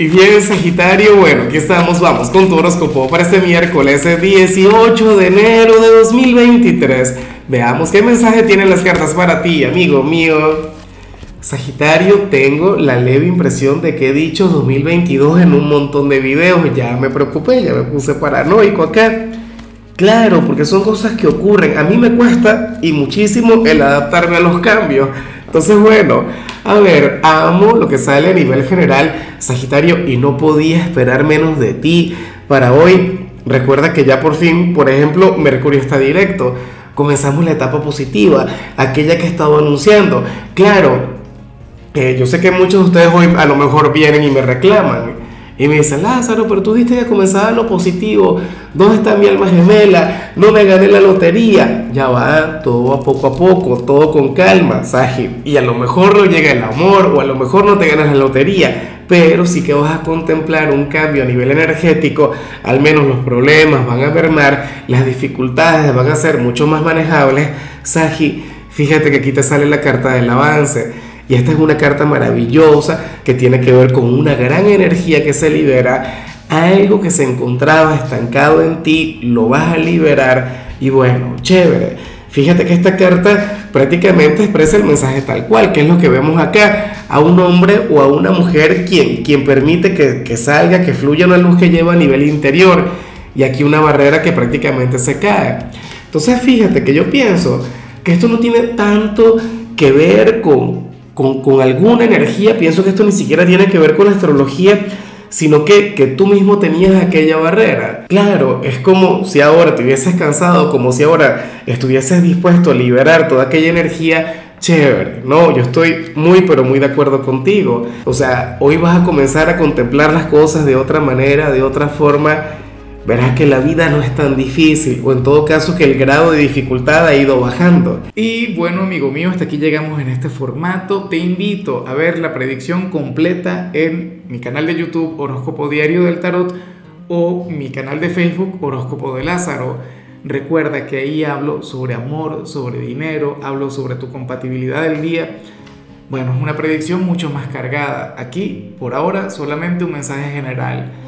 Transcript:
Y bien, Sagitario, bueno, aquí estamos, vamos con tu horóscopo para este miércoles 18 de enero de 2023. Veamos qué mensaje tienen las cartas para ti, amigo mío. Sagitario, tengo la leve impresión de que he dicho 2022 en un montón de videos. Ya me preocupé, ya me puse paranoico acá. Claro, porque son cosas que ocurren. A mí me cuesta y muchísimo el adaptarme a los cambios. Entonces, bueno, a ver, amo lo que sale a nivel general, Sagitario, y no podía esperar menos de ti para hoy. Recuerda que ya por fin, por ejemplo, Mercurio está directo. Comenzamos la etapa positiva, aquella que he estado anunciando. Claro, eh, yo sé que muchos de ustedes hoy a lo mejor vienen y me reclaman y me dice, Lázaro, pero tú dijiste que comenzaba lo positivo. ¿Dónde está mi alma gemela? No me gané la lotería. Ya va, todo a poco a poco, todo con calma, Saji. Y a lo mejor no llega el amor o a lo mejor no te ganas la lotería. Pero sí que vas a contemplar un cambio a nivel energético. Al menos los problemas van a mermar, las dificultades van a ser mucho más manejables. Saji, fíjate que aquí te sale la carta del avance y esta es una carta maravillosa que tiene que ver con una gran energía que se libera, algo que se encontraba estancado en ti, lo vas a liberar y bueno, chévere. Fíjate que esta carta prácticamente expresa el mensaje tal cual, que es lo que vemos acá, a un hombre o a una mujer quien, quien permite que, que salga, que fluya una luz que lleva a nivel interior y aquí una barrera que prácticamente se cae. Entonces fíjate que yo pienso que esto no tiene tanto que ver con, con, alguna energía, pienso que esto ni siquiera tiene que ver con la astrología, sino que, que tú mismo tenías aquella barrera. Claro, es como si ahora te hubieses cansado, como si ahora estuvieses dispuesto a liberar toda aquella energía chévere, no, yo estoy muy pero muy de acuerdo contigo. O sea, hoy vas a comenzar a contemplar las cosas de otra manera, de otra forma verás que la vida no es tan difícil o en todo caso que el grado de dificultad ha ido bajando. Y bueno, amigo mío, hasta aquí llegamos en este formato. Te invito a ver la predicción completa en mi canal de YouTube Horóscopo Diario del Tarot o mi canal de Facebook Horóscopo de Lázaro. Recuerda que ahí hablo sobre amor, sobre dinero, hablo sobre tu compatibilidad del día. Bueno, es una predicción mucho más cargada. Aquí, por ahora, solamente un mensaje general